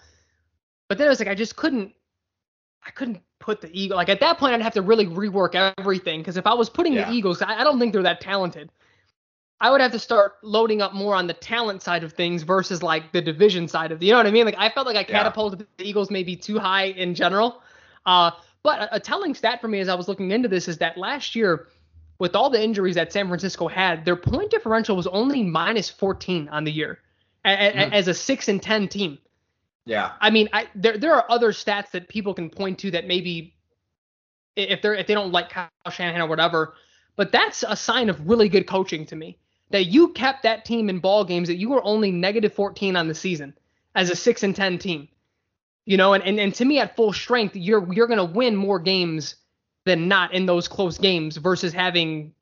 but then I was like, I just couldn't, I couldn't put the Eagle. Like at that point, I'd have to really rework everything because if I was putting yeah. the Eagles, I, I, don't think they're that talented. I would have to start loading up more on the talent side of things versus like the division side of the, you know what I mean? Like I felt like I catapulted yeah. the Eagles maybe too high in general. Uh, but a, a, telling stat for me as I was looking into this is that last year, with all the injuries that San Francisco had, their point differential was only minus 14 on the year a, a, mm. as a six and 10 team. Yeah. I mean, I there there are other stats that people can point to that maybe if they're if they don't like Kyle Shanahan or whatever, but that's a sign of really good coaching to me that you kept that team in ball games that you were only negative 14 on the season as a 6 and 10 team. You know, and, and, and to me at full strength, you're you're gonna win more games than not in those close games versus having,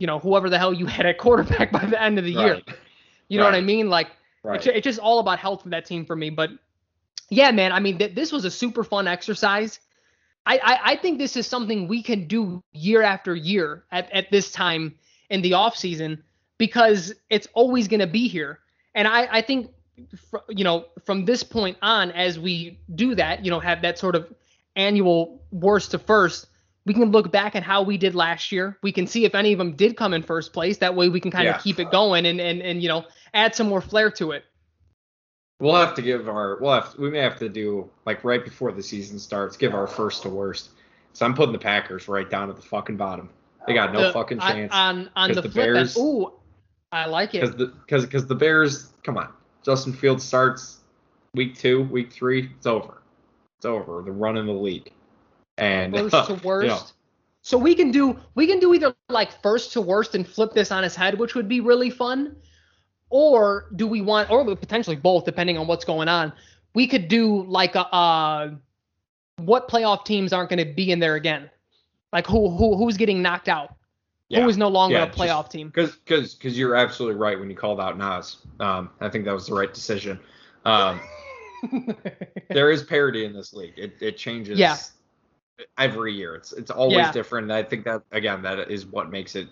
you know, whoever the hell you had at quarterback by the end of the right. year. You know right. what I mean? Like right. it's, it's just all about health for that team for me. But yeah, man, I mean th- this was a super fun exercise. I, I, I think this is something we can do year after year at, at this time in the off season because it's always going to be here. And I, I think, you know, from this point on, as we do that, you know, have that sort of annual worst to first, we can look back at how we did last year. We can see if any of them did come in first place. That way we can kind yeah. of keep it going and, and, and, you know, add some more flair to it. We'll have to give our, we'll have, we may have to do like right before the season starts, give our first to worst. So I'm putting the Packers right down at the fucking bottom. They got no the, fucking chance. On on the, the Bears, ooh, I like it. Because the because because the Bears, come on, Justin Fields starts week two, week three, it's over. It's over. They're running the league. And worst uh, to worst. You know, so we can do we can do either like first to worst and flip this on his head, which would be really fun, or do we want or potentially both, depending on what's going on. We could do like a uh, what playoff teams aren't going to be in there again, like who who who's getting knocked out yeah. who is no longer yeah, a playoff just, team. Because because because you're absolutely right when you called out Nas. Um, I think that was the right decision. Um, there is parity in this league. It it changes. Yeah. Every year, it's it's always different. And I think that again, that is what makes it,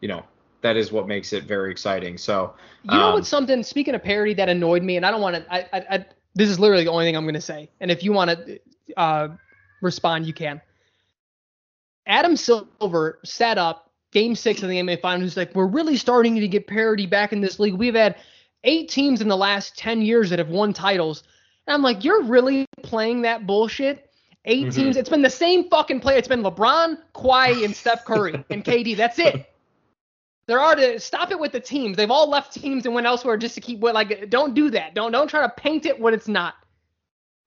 you know, that is what makes it very exciting. So you know um, what's something? Speaking of parody, that annoyed me, and I don't want to. I, I, I this is literally the only thing I'm going to say. And if you want to uh, respond, you can. Adam Silver set up game six of the NBA Finals. like, we're really starting to get parity back in this league. We've had eight teams in the last 10 years that have won titles. And I'm like, you're really playing that bullshit? 8 mm-hmm. teams. It's been the same fucking play. It's been LeBron, Kawhi, and Steph Curry and KD. That's it. There are to stop it with the teams. They've all left teams and went elsewhere just to keep what like don't do that. Don't don't try to paint it what it's not.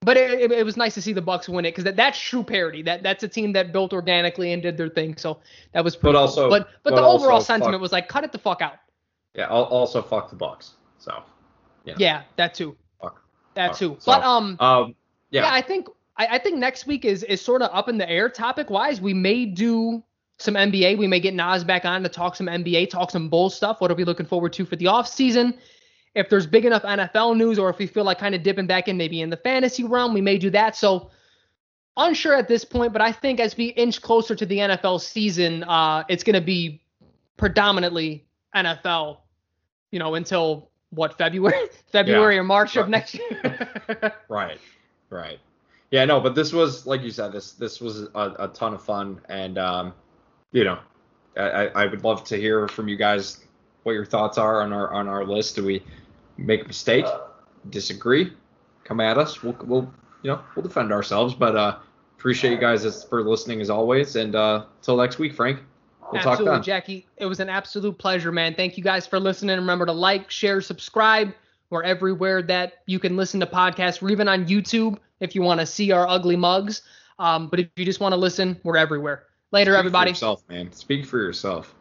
But it, it, it, was nice to see the Bucks win it because that, that's true parity. That that's a team that built organically and did their thing. So that was pretty. But also, cool. but but, but the overall sentiment fuck, was like, cut it the fuck out. Yeah. Also, fuck the Bucks. So. Yeah. Yeah, that too. Fuck. That fuck. too. So, but um. Um. Yeah. yeah I think I, I think next week is is sort of up in the air topic wise. We may do some NBA. We may get Nas back on to talk some NBA, talk some Bulls stuff. What are we looking forward to for the off season? if there's big enough NFL news or if we feel like kind of dipping back in maybe in the fantasy realm, we may do that. So unsure at this point, but I think as we inch closer to the NFL season, uh, it's going to be predominantly NFL, you know, until what February, February yeah, or March right. of next year. right, right. Yeah, no, but this was like you said, this this was a, a ton of fun, and um, you know, I, I would love to hear from you guys what your thoughts are on our on our list. Do we make a mistake, disagree, come at us. We'll, we'll you know, we'll defend ourselves. But uh, appreciate you guys for listening as always. And uh, until next week, Frank. We'll talk. Absolutely, Jackie. It was an absolute pleasure, man. Thank you guys for listening. Remember to like, share, subscribe. We're everywhere that you can listen to podcasts. We're even on YouTube if you want to see our ugly mugs. Um, but if you just want to listen, we're everywhere. Later, Speak everybody. For yourself, man. Speak for yourself.